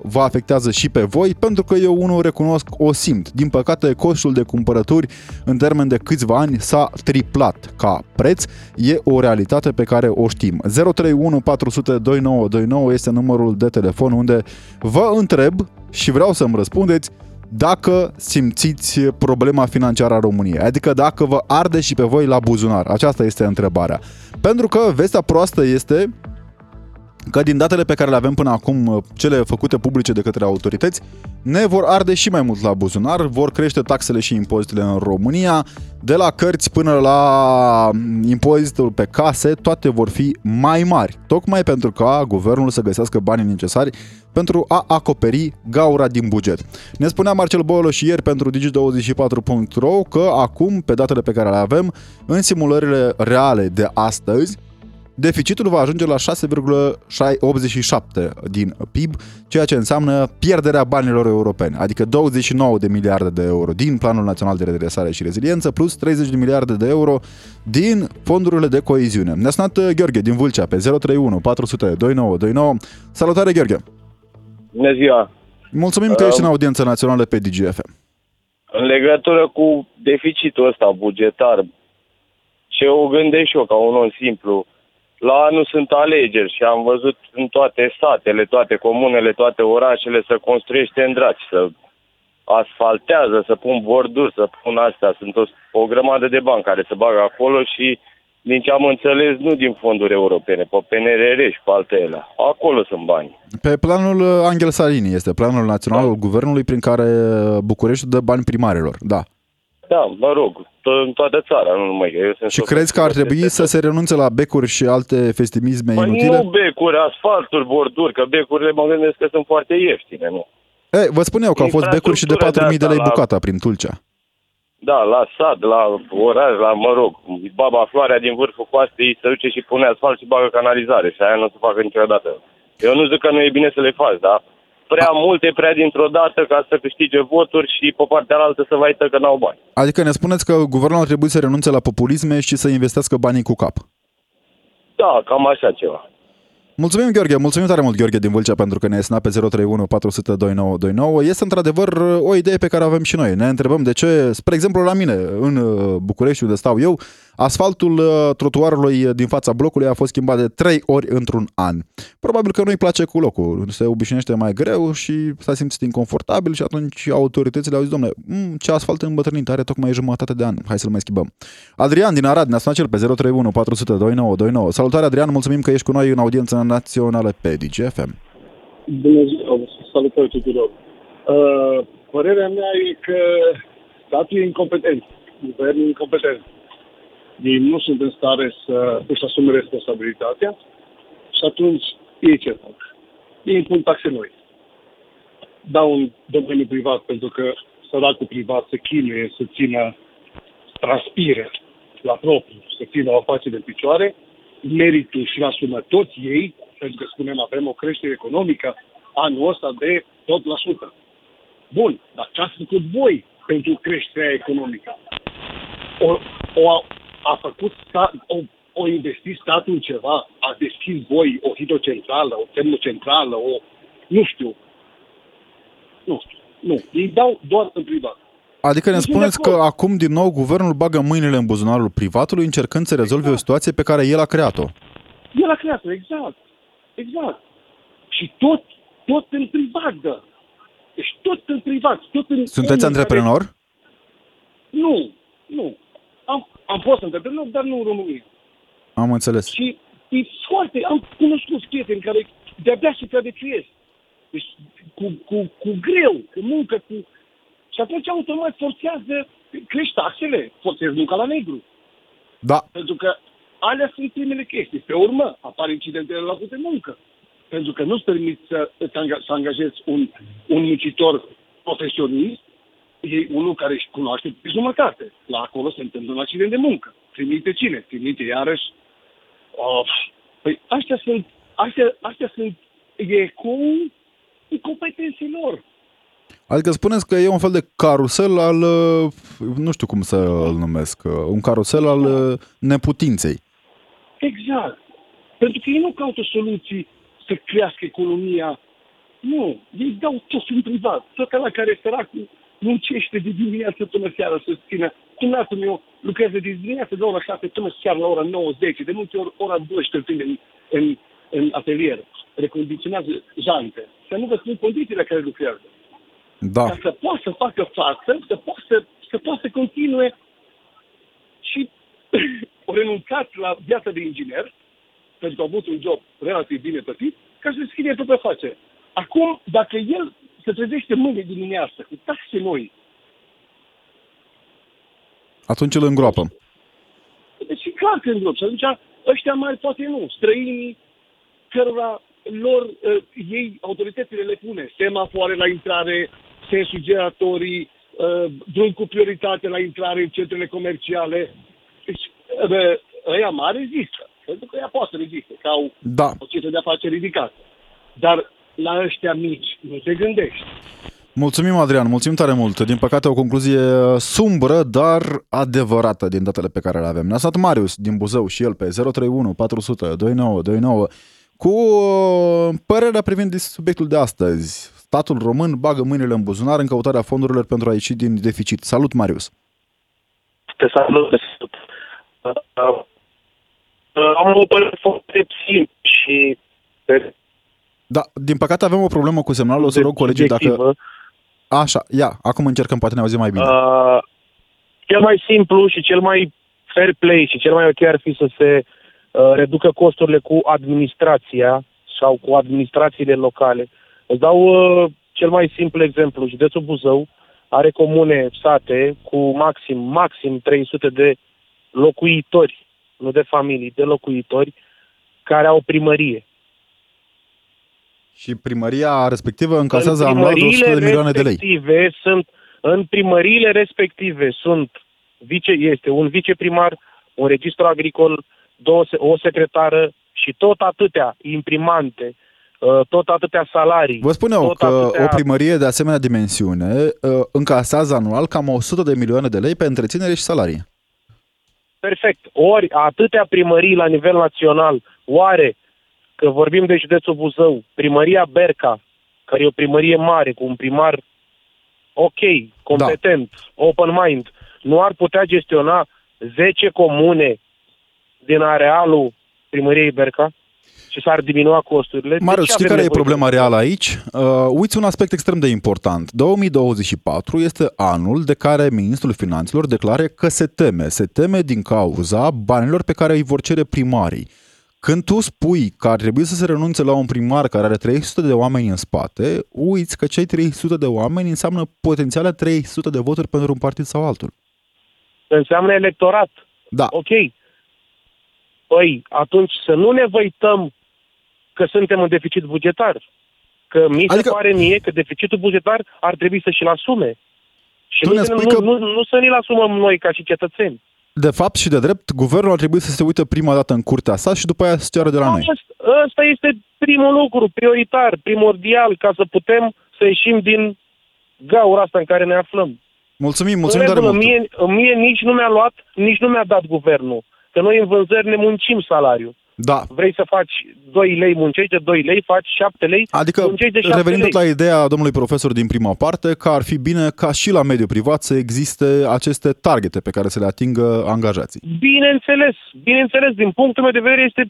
Speaker 3: vă afectează și pe voi, pentru că eu unul recunosc o simt. Din păcate, costul de cumpărături în termen de câțiva ani s-a triplat ca preț. E o realitate pe care o știm. 031 400 2929 este numărul de telefon unde vă întreb și vreau să-mi răspundeți dacă simțiți problema financiară a României, adică dacă vă arde și pe voi la buzunar. Aceasta este întrebarea. Pentru că vestea proastă este că din datele pe care le avem până acum, cele făcute publice de către autorități, ne vor arde și mai mult la buzunar, vor crește taxele și impozitele în România, de la cărți până la impozitul pe case, toate vor fi mai mari, tocmai pentru ca guvernul să găsească banii necesari pentru a acoperi gaura din buget. Ne spunea Marcel Boolo și ieri pentru Digi24.ro că acum, pe datele pe care le avem, în simulările reale de astăzi, deficitul va ajunge la 6,87 din PIB, ceea ce înseamnă pierderea banilor europeni, adică 29 de miliarde de euro din Planul Național de Redresare și Reziliență, plus 30 de miliarde de euro din fondurile de coeziune. Ne-a sunat uh, Gheorghe din Vâlcea pe 031 400 2929. Salutare, Gheorghe!
Speaker 2: Bună ziua!
Speaker 3: Mulțumim că ești în audiență națională pe DGFM.
Speaker 2: În legătură cu deficitul ăsta bugetar, ce o gândesc și eu ca un om simplu, la anul sunt alegeri și am văzut în toate satele, toate comunele, toate orașele să construiește în draci, să asfaltează, să pun borduri, să pun astea. Sunt o, o grămadă de bani care se bagă acolo și din ce am înțeles, nu din fonduri europene, pe PNRR și pe altele. Acolo sunt bani.
Speaker 3: Pe planul uh, Angel Salini este planul național da. al guvernului prin care București dă bani primarilor, da.
Speaker 2: Da, mă rog, în toată țara, nu numai eu sunt
Speaker 3: Și crezi că ar trebui să se renunțe la becuri și alte festimisme
Speaker 2: păi
Speaker 3: inutile?
Speaker 2: nu becuri, asfalturi, borduri, că becurile mă gândesc că sunt foarte ieftine, nu?
Speaker 3: E, vă spun eu că au fost becuri și de 4.000 de lei la... bucata prin Tulcea.
Speaker 2: Da, la sat, la oraș, la, mă rog, baba Floarea din vârful coastei se duce și pune asfalt și bagă canalizare și aia nu o să facă niciodată. Eu nu zic că nu e bine să le faci, da? Prea multe, prea dintr-o dată ca să câștige voturi și pe partea altă să vai că n-au bani.
Speaker 3: Adică ne spuneți că guvernul ar trebui să renunțe la populisme și să investească banii cu cap.
Speaker 2: Da, cam așa ceva.
Speaker 3: Mulțumim, Gheorghe, mulțumim tare mult, Gheorghe din Vâlcea, pentru că ne-ai sunat pe 031 400 2929. Este într-adevăr o idee pe care avem și noi. Ne întrebăm de ce, spre exemplu, la mine, în uh, București, unde stau eu, asfaltul uh, trotuarului din fața blocului a fost schimbat de 3 ori într-un an. Probabil că nu-i place cu locul, se obișnuiește mai greu și s-a simțit inconfortabil și atunci autoritățile au zis, domnule, mm, ce asfalt îmbătrânit are tocmai jumătate de an, hai să-l mai schimbăm. Adrian din Arad ne-a sunat cel pe 031 400 2929. Salutare Adrian, mulțumim că ești cu noi în audiență națională pe DGFM.
Speaker 5: Bună ziua, salutări tuturor. Uh, părerea mea e că statul e incompetent, guvernul e incompetent. Ei nu sunt în stare să își asume responsabilitatea și atunci ei ce fac? Ei impun taxe noi. Dau un domeniu privat pentru că săracul privat se chinuie să țină transpire la propriu, să țină o afacere în picioare, meritul și asumă toți ei, pentru că spunem avem o creștere economică anul ăsta de tot la sută. Bun, dar ce ați făcut voi pentru creșterea economică? O, o, a făcut stat, o, o investit statul în ceva, a deschis voi o hidrocentrală, o termocentrală, o, nu știu, nu știu, nu, ei dau doar în privat.
Speaker 3: Adică ne spuneți că acum din nou guvernul bagă mâinile în buzunarul privatului încercând să rezolve exact. o situație pe care el a creat-o.
Speaker 5: El a creat-o, exact. Exact. Și tot, tot în privat dă. Deci tot în privat. Tot în
Speaker 3: Sunteți antreprenor?
Speaker 5: Care... Nu, nu. Am, am fost antreprenor, dar nu în România.
Speaker 3: Am înțeles.
Speaker 5: Și e foarte... Am cunoscut prieteni care de-abia se supraviețuiesc. Deci cu, cu, cu greu, cu muncă, cu și atunci automat forțează, crești taxele, forțează munca la negru.
Speaker 3: Da.
Speaker 5: Pentru că alea sunt primele chestii. Pe urmă apar incidentele la locul de muncă. Pentru că nu-ți permiți să, să angajezi un, un muncitor profesionist, e unul care își cunoaște pe jumătate. La acolo se întâmplă un accident de muncă. Trimite cine? Trimite iarăși. Of. Păi astea sunt, astea, astea sunt e cu incompetenții lor.
Speaker 3: Adică spuneți că e un fel de carusel al, uh, nu știu cum să îl numesc, uh, un carusel al uh, neputinței.
Speaker 5: Exact. Pentru că ei nu caută soluții să crească economia. Nu, ei dau tot în privat. Tot la care săracul muncește de dimineață până seara să țină. Dumneavoastră meu lucrează de dimineață de ora 7 până seara la ora 9-10. De multe ori ora 12 în, în, în atelier. Recondiționează jante. Să nu vă spun condițiile care lucrează
Speaker 3: da.
Speaker 5: ca să poată să facă față, să poată să, să, poată să continue și o renunțat la viața de inginer pentru că au avut un job relativ bine plătit, ca să deschide pe afacere. Acum, dacă el se trezește mâine dimineață cu taxe noi,
Speaker 3: Atunci îl îngroapă.
Speaker 5: deci e clar că îngrop. Și atunci ăștia mari poate nu. Străinii cărora lor, uh, ei, autoritățile le pune semafoare la intrare, sensul giratorii, uh, drum cu prioritate la intrare în centrele comerciale. Deci, uh, ăia mari rezistă. Pentru că ea poate să reziste, că au
Speaker 3: Da.
Speaker 5: o cifră de afaceri ridicată. Dar la ăștia mici nu te gândești.
Speaker 3: Mulțumim, Adrian, mulțumim tare mult. Din păcate, o concluzie sumbră, dar adevărată din datele pe care le avem. Ne-a stat Marius din Buzău și el pe 031 400 2929 cu uh, părerea privind subiectul de astăzi. Statul român bagă mâinile în buzunar în căutarea fondurilor pentru a ieși din deficit. Salut, Marius!
Speaker 6: Te salut, te salut. Uh, uh, am o părere foarte simplă și pe
Speaker 3: Da, din păcate avem o problemă cu semnalul, o să rog colegii dacă...
Speaker 6: subiectivă.
Speaker 3: Așa, ia, acum încercăm, poate ne auzim mai bine.
Speaker 6: Uh, cel mai simplu și cel mai fair play și cel mai ok ar fi să se uh, reducă costurile cu administrația sau cu administrațiile locale. Îți dau uh, cel mai simplu exemplu. Județul Buzău are comune, sate, cu maxim, maxim 300 de locuitori, nu de familii, de locuitori, care au primărie.
Speaker 3: Și primăria respectivă încasează
Speaker 6: în
Speaker 3: anual vreo 100 de
Speaker 6: primăriile
Speaker 3: milioane de lei.
Speaker 6: respective Sunt, în primăriile respective sunt vice, este un viceprimar, un registru agricol, două, se- o secretară și tot atâtea imprimante, uh, tot atâtea salarii.
Speaker 3: Vă spun eu
Speaker 6: tot
Speaker 3: că
Speaker 6: atâtea-
Speaker 3: o primărie de asemenea dimensiune uh, încasează anual cam 100 de milioane de lei pe întreținere și salarii.
Speaker 6: Perfect. Ori atâtea primării la nivel național, oare că vorbim de județul Buzău, primăria Berca, care e o primărie mare, cu un primar ok, competent, da. open mind, nu ar putea gestiona 10 comune din arealul primăriei Berca și s-ar diminua costurile? De
Speaker 3: Marius,
Speaker 6: ce
Speaker 3: știi
Speaker 6: avem
Speaker 3: care e
Speaker 6: nevoie de-
Speaker 3: problema reală aici? Uh, uiți un aspect extrem de important. 2024 este anul de care ministrul finanțelor declare că se teme. Se teme din cauza banilor pe care îi vor cere primarii. Când tu spui că ar trebui să se renunțe la un primar care are 300 de oameni în spate, uiți că cei 300 de oameni înseamnă potențiale 300 de voturi pentru un partid sau altul.
Speaker 6: Înseamnă electorat.
Speaker 3: Da,
Speaker 6: Ok. Păi, atunci să nu ne văităm că suntem în deficit bugetar. Că mi se
Speaker 3: Adică-
Speaker 6: pare mie că deficitul bugetar ar trebui să și-l asume. Și
Speaker 3: Tu
Speaker 6: nu,
Speaker 3: ne
Speaker 6: să-
Speaker 3: spui
Speaker 6: nu,
Speaker 3: că-
Speaker 6: nu, nu să ni-l asumăm noi ca și cetățeni.
Speaker 3: de fapt și de drept, guvernul ar trebui să se uite prima dată în curtea sa și după aia să ceară de la noi.
Speaker 6: Ăsta- Ăsta este primul lucru, prioritar, primordial, ca să putem să ieșim din gaura asta în care ne aflăm.
Speaker 3: Mulțumim, mulțumim
Speaker 6: în
Speaker 3: tare
Speaker 6: regulă,
Speaker 3: mult.
Speaker 6: mie, mie nici nu mi-a luat, nici nu mi-a dat guvernul. Că noi în vânzări ne muncim salariul.
Speaker 3: Da,
Speaker 6: Vrei să faci 2 lei, muncești de 2 lei, faci 7 lei,
Speaker 3: Adică,
Speaker 6: muncești de 7
Speaker 3: revenind
Speaker 6: lei.
Speaker 3: tot la ideea domnului profesor din prima parte, că ar fi bine ca și la mediul privat să existe aceste targete pe care să le atingă angajații.
Speaker 6: Bineînțeles, bineînțeles, din punctul meu de vedere este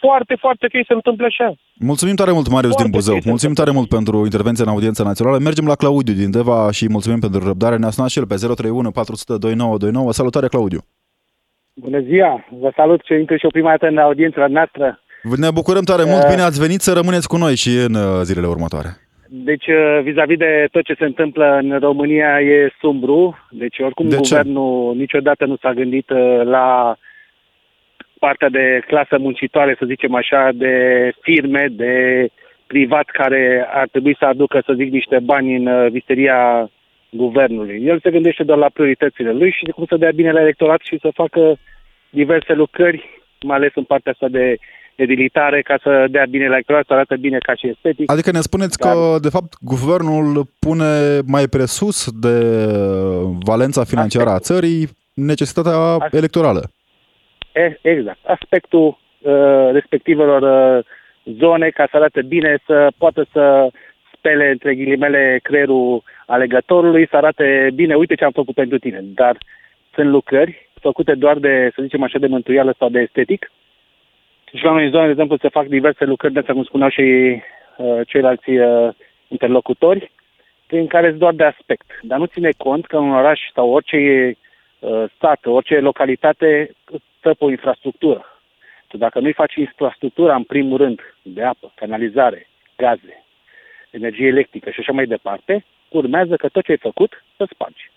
Speaker 6: foarte, foarte ok să se întâmple așa.
Speaker 3: Mulțumim tare mult, Marius
Speaker 6: Foarte
Speaker 3: din Buzău.
Speaker 6: bine.
Speaker 3: Mulțumim tare mult pentru intervenția în audiența națională. Mergem la Claudiu din Deva și mulțumim pentru răbdare. Ne-a sunat și el pe 031 400 2929. Salutare, Claudiu!
Speaker 7: Bună ziua! Vă salut și intru și eu prima dată în audiența noastră.
Speaker 3: Ne bucurăm tare mult,
Speaker 7: Uh.
Speaker 3: bine ați venit să rămâneți cu noi și în uh, zilele următoare.
Speaker 7: Deci, uh, vis-a-vis de tot ce se întâmplă în România e sumbru. Deci, oricum,
Speaker 3: De ce?
Speaker 7: guvernul niciodată nu s-a gândit uh, la partea de clasă muncitoare, să zicem așa, de firme, de privat care ar trebui să aducă, să zic, niște bani în uh, visteria guvernului. El se gândește doar la prioritățile lui și cum să dea bine la electorat și să facă diverse lucrări, mai ales în partea asta de edilitare, ca să dea bine la electorat, să arate bine ca și estetic.
Speaker 3: Adică ne spuneți
Speaker 7: Da.
Speaker 3: că, de fapt, guvernul pune mai presus de valența financiară a țării necesitatea
Speaker 7: Asta.
Speaker 3: electorală.
Speaker 7: E, exact. Aspectul uh, respectivelor uh, zone ca să arate bine, să poată să spele între ghilimele creierul alegătorului, să arate bine, uite ce am făcut pentru tine. Dar sunt lucrări făcute doar de, să zicem așa, de mântuială sau de estetic. Și la noi în zone, de exemplu, se fac diverse lucrări, de asta cum spuneau și uh, ceilalți uh, interlocutori, prin care sunt doar de aspect. Dar nu ține cont că un oraș sau orice uh, stat, orice localitate stă pe o infrastructură. tu dacă nu-i faci infrastructura în primul rând de apă, canalizare, gaze, energie electrică și așa mai departe, urmează că tot ce ai făcut să spargi.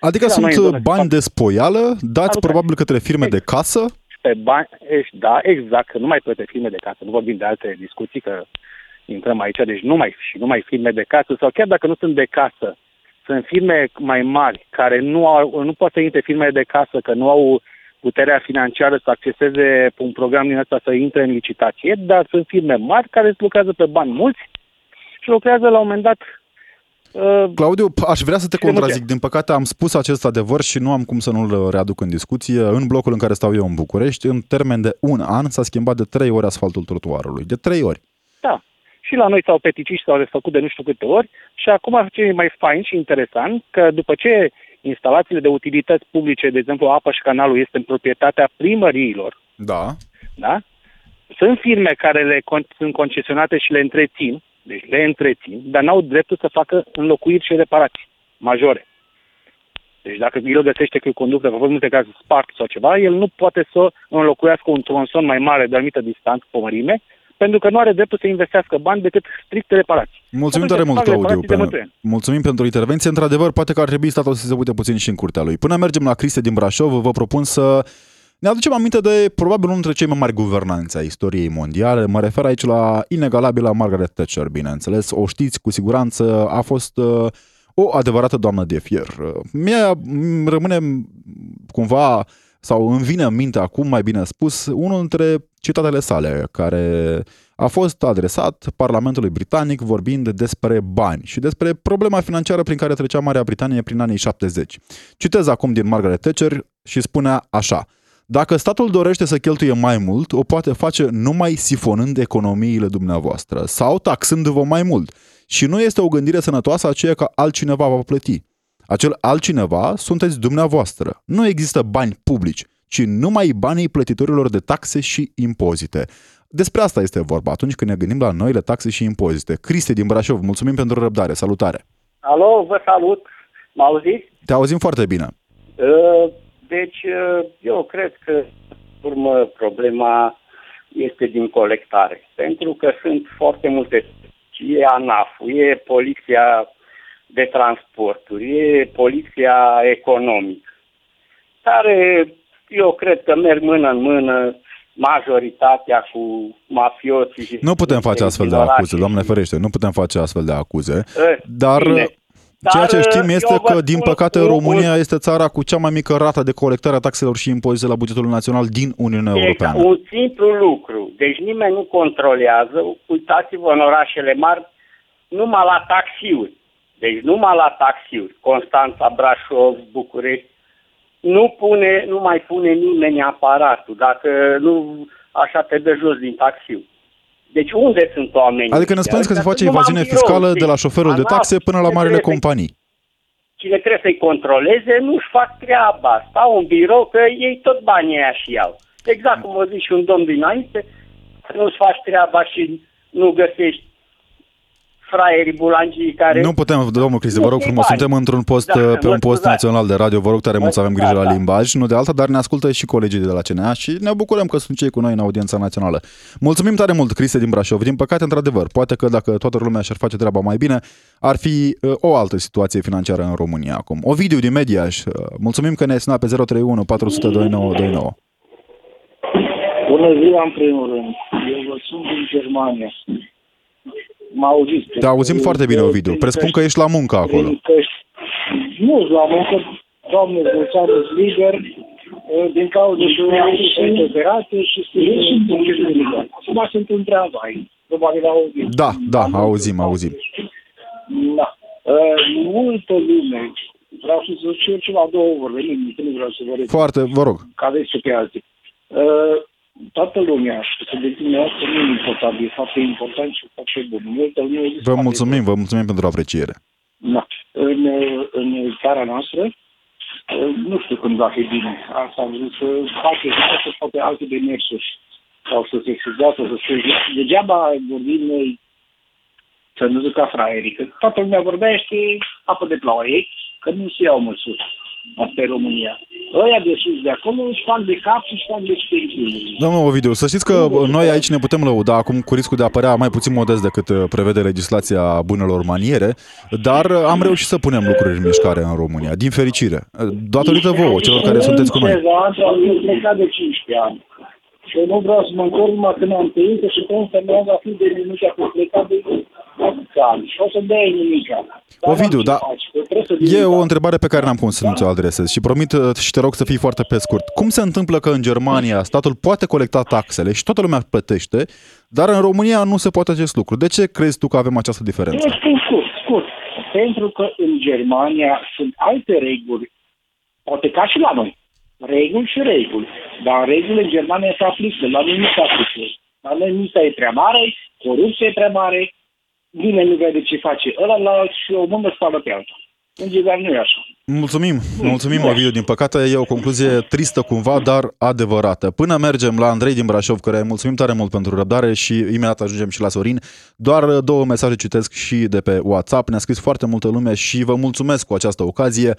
Speaker 3: Adică
Speaker 7: Da, noi în
Speaker 3: sunt
Speaker 7: zonă
Speaker 3: bani
Speaker 7: de
Speaker 3: de spoială dați
Speaker 7: Alocați.
Speaker 3: probabil către firme de casă.
Speaker 7: Pe bani, ești, da, exact, că nu mai plăte firme de casă, nu vorbim de alte discuții, că intrăm aici, deci nu mai, și nu mai firme de casă, sau chiar dacă nu sunt de casă, sunt firme mai mari care nu, au, nu pot să intre firme de casă, că nu au puterea financiară să acceseze un program din ăsta să intre în licitație, dar sunt firme mari care lucrează pe bani mulți și lucrează la un moment dat uh,
Speaker 3: Claudiu, p- aș vrea să te
Speaker 7: Și de multe.
Speaker 3: contrazic. Din păcate am spus acest adevăr și nu am cum să nu-l readuc în discuție. În blocul în care stau eu în București, în termen de un an, s-a schimbat de trei ori asfaltul trotuarului. De trei ori.
Speaker 7: Da. Și la noi s-au peticit și s-au desfăcut de nu știu câte ori și acum ce e mai fain și interesant, că după ce instalațiile de utilități publice, de exemplu apa și canalul, este în proprietatea primăriilor,
Speaker 3: Da.
Speaker 7: da? Sunt firme care le con- sunt concesionate și le întrețin, deci le întrețin, dar n-au dreptul să facă înlocuiri și reparații majore. Deci dacă el găsește că e conductă, că a fost multe cazuri spart sau ceva, el nu poate să înlocuiască un tronson mai mare de anumită distanță pe mărime, pentru că nu are dreptul să investească bani decât stricte reparații.
Speaker 3: Mulțumim
Speaker 7: Atunci
Speaker 3: tare mult,
Speaker 7: fac
Speaker 3: Claudiu.
Speaker 7: reparații de
Speaker 3: Pe...
Speaker 7: multe ani.
Speaker 3: Mulțumim pentru intervenție. Într-adevăr, poate că ar trebui statul să se uite puțin și în curtea lui. Până mergem la Criste din Brașov, vă propun să ne aducem aminte de probabil unul dintre cei mai mari guvernanți ai istoriei mondiale. Mă refer aici la inegalabila Margaret Thatcher, bineînțeles. O știți cu siguranță, a fost uh, o adevărată doamnă de fier. Uh, Mie îmi rămâne cumva sau îmi vine în minte acum, mai bine spus, unul dintre citatele sale, care a fost adresat Parlamentului Britanic vorbind despre bani și despre problema financiară prin care trecea Marea Britanie prin anii 70. Citez acum din Margaret Thatcher și spunea așa Dacă statul dorește să cheltuie mai mult, o poate face numai sifonând economiile dumneavoastră sau taxându-vă mai mult. Și nu este o gândire sănătoasă aceea că altcineva va plăti. Acel altcineva sunteți dumneavoastră. Nu există bani publici, ci numai banii plătitorilor de taxe și impozite. Despre asta este vorba atunci când ne gândim la noile taxe și impozite. Cristi din Brașov, mulțumim pentru răbdare. Salutare!
Speaker 8: Alo, vă salut. Mă auziți?
Speaker 3: Te auzim foarte bine.
Speaker 8: Uh, Deci, uh, eu cred că, în urmă, problema este din colectare. Pentru că sunt foarte multe. E ANAF, e Poliția de Transporturi, e Poliția Economică, care eu cred că merg mână în mână majoritatea cu mafioții. și
Speaker 3: Nu putem face astfel de
Speaker 8: orașe
Speaker 3: acuze,
Speaker 8: și-
Speaker 3: doamne ferește, nu putem face astfel de acuze.
Speaker 8: Eh,
Speaker 3: Dar
Speaker 8: bine.
Speaker 3: Ceea ce
Speaker 8: Dar,
Speaker 3: știm
Speaker 8: eu
Speaker 3: este
Speaker 8: vă
Speaker 3: că, din
Speaker 8: spun
Speaker 3: păcate,
Speaker 8: un-
Speaker 3: România este țara cu cea mai mică rată de colectare a taxelor și impozite la bugetul național din Uniunea
Speaker 8: Exact,
Speaker 3: Europeană.
Speaker 8: un simplu lucru. Deci nimeni nu controlează. Uitați-vă în orașele mari, numai la taxiuri. Deci numai la taxiuri. Constanța, Brașov, București. Nu, pune, nu mai pune nimeni aparatul. Dacă nu, așa te dă jos din taxiul. Deci unde sunt oamenii?
Speaker 3: Adică ne
Speaker 8: ăștia?
Speaker 3: spuneți că se
Speaker 8: Ăștia
Speaker 3: face
Speaker 8: sunt numai
Speaker 3: evaziune
Speaker 8: în birou,
Speaker 3: fiscală de la
Speaker 8: știi?
Speaker 3: șoferul de
Speaker 8: ANAF,
Speaker 3: taxe până la
Speaker 8: cine
Speaker 3: marile
Speaker 8: trebuie să-i-
Speaker 3: companii.
Speaker 8: Cine trebuie să-i controleze nu-și fac treaba. Stau în birou că ei tot banii aia și iau. Exact cum a zis și un domn dinainte, că nu-ți faci treaba și nu găsești fraierii bulangii care...
Speaker 3: Nu putem, domnul Cristi,
Speaker 8: Nu
Speaker 3: vă rog
Speaker 8: ți-i
Speaker 3: frumos,
Speaker 8: bani.
Speaker 3: suntem într-un post,
Speaker 8: Da,
Speaker 3: pe
Speaker 8: mă
Speaker 3: un post
Speaker 8: scuzați.
Speaker 3: național de radio, vă rog tare mult să avem grijă
Speaker 8: Da,
Speaker 3: la
Speaker 8: da.
Speaker 3: limbaj, nu de alta, dar ne ascultă și colegii de la CNA și ne bucurăm că sunt cei cu noi în audiența națională. Mulțumim tare mult, Cristi din Brașov. Din păcate, într-adevăr, poate că dacă toată lumea și-ar face treaba mai bine, ar fi uh, o altă situație financiară în România acum. Ovidiu din Mediaș, uh, mulțumim că ne-ai sunat pe 031 400 2929.
Speaker 9: Bună ziua, în primul rând. Eu vă sunt din Germania. Mă auziți?
Speaker 3: Te auzim foarte bine, Ovidiu. Presupun că ești la muncă acolo.
Speaker 9: Din Căști. Nu la muncă, doamne, Bulțanu liber, eh, din cauza că am fost operate și sunt în Acum sunt în tramvai. Probabil auzim.
Speaker 3: Da, da, auzim, auzim.
Speaker 9: Da. Uh, multă lume, vreau să zic și eu ceva două vorbe, nimic, nu vreau să vă repet.
Speaker 3: Foarte, vă rog.
Speaker 9: că aveți și pe alții. Uh, toată lumea, și subiectul nostru nu e important, e foarte important și foarte bun. Multă lume
Speaker 3: Vă
Speaker 9: foarte
Speaker 3: mulțumim, vă mulțumim pentru apreciere.
Speaker 9: bun. Da. În, uh, în țara noastră, uh, nu știu când va fi bine. Asta am vrut să face să poate alte demersuri sau să se scuzească, să se... Degeaba vorbim noi să nu zic ca fraierii, că toată lumea vorbește apă de ploaie, că nu se iau măsuri. Asta e România. Ăia de sus de acolo își fac de cap și își fac de spiritul.
Speaker 3: Domnul Ovidiu, să știți că noi aici ne putem lăuda acum cu riscul de a apărea mai puțin modest decât uh, prevede legislația bunelor maniere, dar uh, am reușit să punem lucruri în mișcare în România, din fericire. Datorită vouă, celor care sunteți cu noi.
Speaker 9: Am plecat de 15 ani. Și eu nu vreau să mă întorc numai când am trăit și cum femeia va fi de nimica cu plecat de ani. Și o să dea nimica.
Speaker 3: Ovidiu, da, e o întrebare pe care n-am cum să nu ți-o adresez și promit uh, și te rog să fii foarte pe scurt. Cum se întâmplă că în Germania statul poate colecta taxele și toată lumea plătește, dar în România nu se poate acest lucru? De ce crezi tu că avem această diferență?
Speaker 9: Eu spun scurt, scurt. Pentru că în Germania sunt alte reguli, poate ca și la noi reguli și reguli. Dar regulile în Germania se aplică, la noi nu se aplică. La noi misa e prea mare, corupția e prea mare, nimeni nu vede ce face ăla la și o mână spală pe alta. În Germania nu e așa.
Speaker 3: Mulțumim, mulțumim, Ovidiu. Din păcate e o concluzie tristă cumva, dar adevărată. Până mergem la Andrei din Brașov, care mulțumim tare mult pentru răbdare și imediat ajungem și la Sorin. Doar două mesaje citesc și de pe WhatsApp. Ne-a scris foarte multă lume și vă mulțumesc cu această ocazie.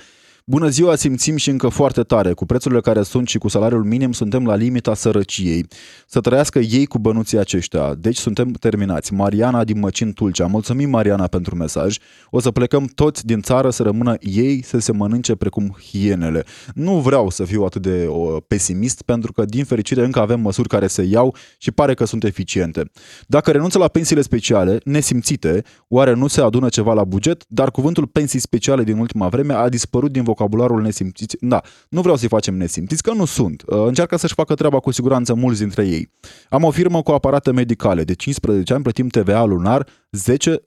Speaker 3: Bună ziua, simțim și încă foarte tare. Cu prețurile care sunt și cu salariul minim suntem la limita sărăciei. Să trăiască ei cu bănuții aceștia. Deci suntem terminați. Mariana din Măcin Tulcea. Mulțumim, Mariana, pentru mesaj. O să plecăm toți din țară să rămână ei să se mănânce precum hienele. Nu vreau să fiu atât de o, pesimist, pentru că, din fericire, încă avem măsuri care se iau și pare că sunt eficiente. Dacă renunță la pensiile speciale, nesimțite, oare nu se adună ceva la buget? Dar cuvântul pensii speciale din ultima vreme a dispărut din vocabularul nesimțiți. Da, nu vreau să-i facem nesimțiți, că nu sunt. Uh, încearcă să-și facă treaba cu siguranță mulți dintre ei. Am o firmă cu aparate medicale. De 15 ani plătim TVA lunar 10,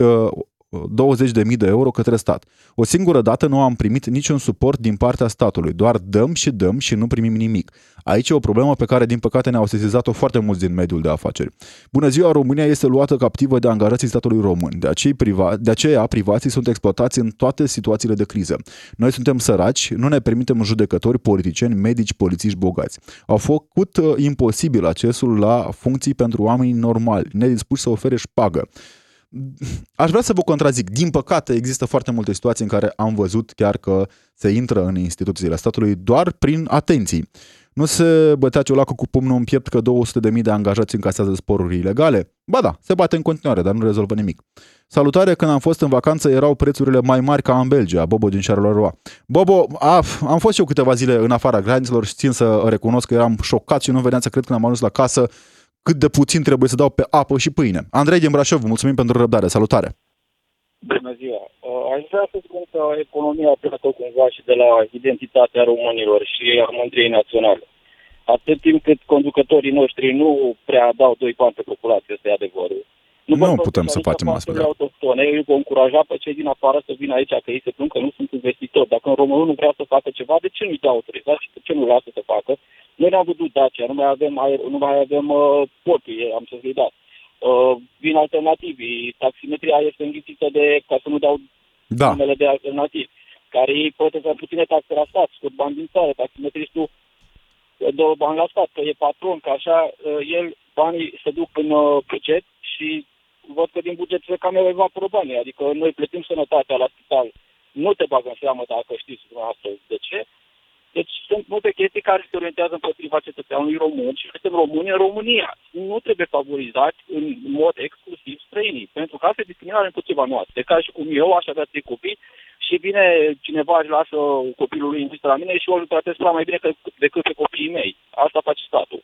Speaker 3: 20.000 de euro către stat. O singură dată nu am primit niciun suport din partea statului, doar dăm și dăm și nu primim nimic. Aici e o problemă pe care, din păcate, ne-au sesizat-o foarte mulți din mediul de afaceri. Bună ziua, România este luată captivă de angajații statului român. De aceea, priva- de aceea, privații sunt exploatați în toate situațiile de criză. Noi suntem săraci, nu ne permitem judecători, politicieni, medici, polițiști bogați. Au făcut uh, imposibil accesul la funcții pentru oamenii normali, nedispuși să ofere șpagă. Aș vrea să vă contrazic. Din păcate, există foarte multe situații în care am văzut chiar că se intră în instituțiile statului doar prin atenții. Nu se bătea ciolacul cu pumnul în piept că 200.000 de angajați încasează sporuri ilegale? Ba da, se bate în continuare, dar nu rezolvă nimic. Salutare, când am fost în vacanță erau prețurile mai mari ca în Belgia, Bobo din Charleroi. Bobo, af, am fost și eu câteva zile în afara granițelor și țin să recunosc că eram șocat și nu veneam să cred când am ajuns la casă cât de puțin trebuie să dau pe apă și pâine. Andrei din Brașov, mulțumim pentru răbdare. Salutare!
Speaker 10: Bună ziua! Uh, aș vrea să spun că economia pleacă cumva și de la identitatea românilor și a mândriei naționale. Atât timp cât conducătorii noștri nu prea dau doi bani pe populație, ăsta e adevărul.
Speaker 3: Nu, nu putem să facem astfel.
Speaker 10: autohtone, eu îi încuraja pe cei din afară să vină aici, că ei se plâng că nu sunt investitori. Dacă un român nu vrea să facă ceva, de ce nu-i dă autorizație? De ce nu lasă să facă? Noi ne-am văzut Dacia, nu mai avem, aer, nu mai avem uh, portul, am să-ți dat. Uh, vin alternativi, taximetria este înghițită de, ca să nu dau
Speaker 3: da.
Speaker 10: numele de alternativi, care ei să puține taxe la stat, scot bani din țară, taximetristul uh, dă bani la stat, că e patron, că așa uh, el, banii se duc în uh, buget și văd că din buget se cam evaporă banii, adică noi plătim sănătatea la spital, nu te bagă în seamă dacă știți dumneavoastră de ce, deci sunt multe chestii care se orientează împotriva cetățeanului român și suntem români în România. Nu trebuie favorizați în mod exclusiv străinii, pentru că asta e discriminare împotriva noastră. Ca și cum eu aș avea trei copii și vine cineva își lasă copilul lui în la mine și eu îl tratez mai bine decât pe copiii mei. Asta face statul.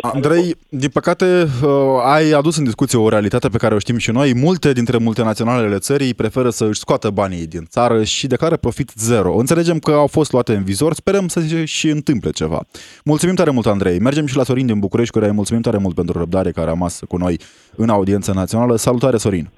Speaker 3: Andrei, din păcate, uh, ai adus în discuție o realitate pe care o știm și noi. Multe dintre multinaționalele țării preferă să își scoată banii din țară și declară profit zero. Înțelegem că au fost luate în vizor, sperăm să se și întâmple ceva. Mulțumim tare mult, Andrei. Mergem și la Sorin din București, care îi mulțumim tare mult pentru răbdare care a rămas cu noi în audiență națională. Salutare, Sorin!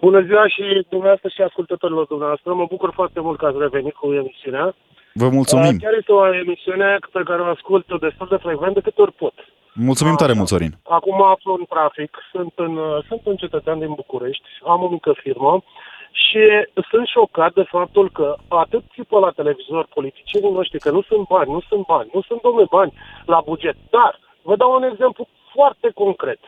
Speaker 6: Bună ziua și dumneavoastră și ascultătorilor dumneavoastră. Mă bucur foarte mult că ați revenit cu emisiunea.
Speaker 3: Vă mulțumim.
Speaker 6: Chiar este o emisiune pe care o ascult destul de frecvent de câte ori pot.
Speaker 3: Mulțumim tare mult, Sorin.
Speaker 6: Acum aflu în trafic, sunt, în, sunt un cetățean din București, am o mică firmă și sunt șocat de faptul că atât țipă la televizor politicienii noștri că nu sunt bani, nu sunt bani, nu sunt domne bani la buget. Dar vă dau un exemplu foarte concret.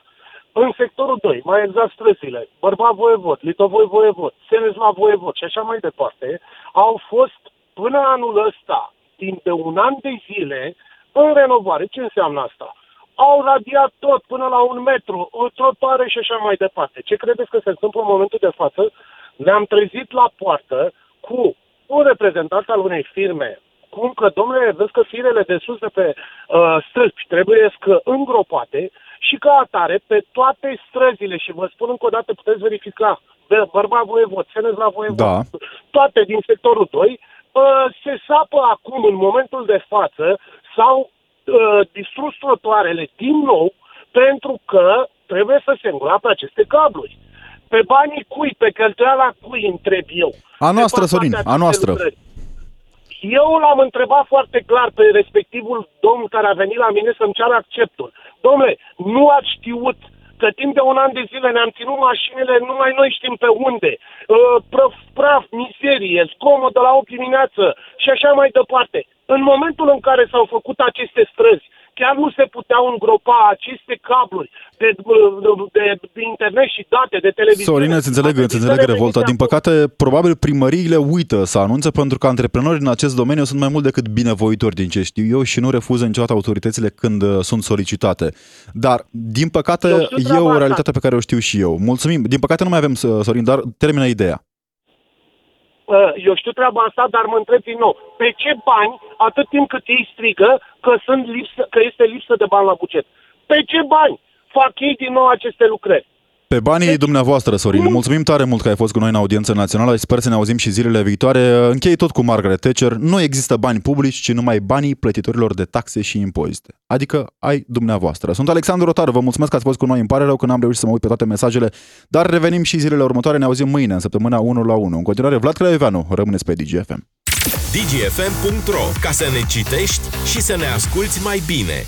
Speaker 6: În sectorul 2, mai exact străzile, Bărbat Voievod, Litovoi Voievod, Seneslav Voievod și așa mai departe, au fost până anul ăsta, timp de un an de zile, în renovare, ce înseamnă asta? Au radiat tot până la un metru, o trotoare și așa mai departe. Ce credeți că se întâmplă în momentul de față? Ne-am trezit la poartă cu un reprezentant al unei firme cum că, domnule, vezi că firele de sus de pe uh, stâlpi trebuie să îngropate și ca atare pe toate străzile, și vă spun încă o dată, puteți verifica, bărbat voievod, senes la voievod,
Speaker 3: Da.
Speaker 6: toate din sectorul 2, uh, se sapă acum, în momentul de față, sau uh, distrus trotuarele din nou, pentru că trebuie să se îngroape aceste cabluri. Pe banii cui, pe cheltuiala cui, întreb eu.
Speaker 3: A noastră,
Speaker 6: Se fac
Speaker 3: Sorin,
Speaker 6: toate
Speaker 3: a
Speaker 6: aceste
Speaker 3: noastră.
Speaker 6: lucrări. Eu l-am întrebat foarte clar pe respectivul domn care a venit la mine să-mi ceară acceptul. Domnule, nu ați știut că timp de un an de zile ne-am ținut mașinile, numai noi știm pe unde. Uh, Praf, praf, miserie, zgomot de la 8 dimineață și așa mai departe. În momentul în care s-au făcut aceste străzi, chiar nu se puteau îngropa aceste cabluri de, de, de internet și date, de televiziune.
Speaker 3: Sorin, îți înțeleg, îți înțeleg revolta. Din păcate, probabil primăriile uită să anunțe pentru că antreprenorii în acest domeniu sunt mai mult decât binevoitori din ce știu eu și nu refuză niciodată autoritățile când uh, sunt solicitate. Dar, din păcate,
Speaker 6: Eu știu
Speaker 3: e
Speaker 6: treaba
Speaker 3: o
Speaker 6: asta.
Speaker 3: realitate pe care o știu și eu. Mulțumim. Din păcate nu mai avem, uh, Sorin, dar termină ideea.
Speaker 6: Uh, eu știu treaba asta, dar mă întreb din nou, pe ce bani, atât timp cât ei strigă că, sunt lipsă, că este lipsă de bani la buget? Pe ce bani fac ei din nou aceste lucrări?
Speaker 3: Pe banii
Speaker 6: Deci,
Speaker 3: dumneavoastră, Sorin.
Speaker 6: cum-
Speaker 3: Mulțumim tare mult că ai fost cu noi în audiență națională. Sper să ne auzim și zilele viitoare. Închei tot cu Margaret Thatcher. Nu există bani publici, ci numai banii plătitorilor de taxe și impozite. Adică ai dumneavoastră. Sunt Alexandru Rotar. Vă mulțumesc că ați fost cu noi. Îmi pare rău că n-am reușit să mă uit pe toate mesajele, dar revenim și zilele următoare. Ne auzim mâine, în săptămâna 1 la 1. În continuare, Vlad Craioveanu. Rămâneți pe DGFM.
Speaker 1: dgfm.ro Ca să ne citești și să ne asculti mai bine.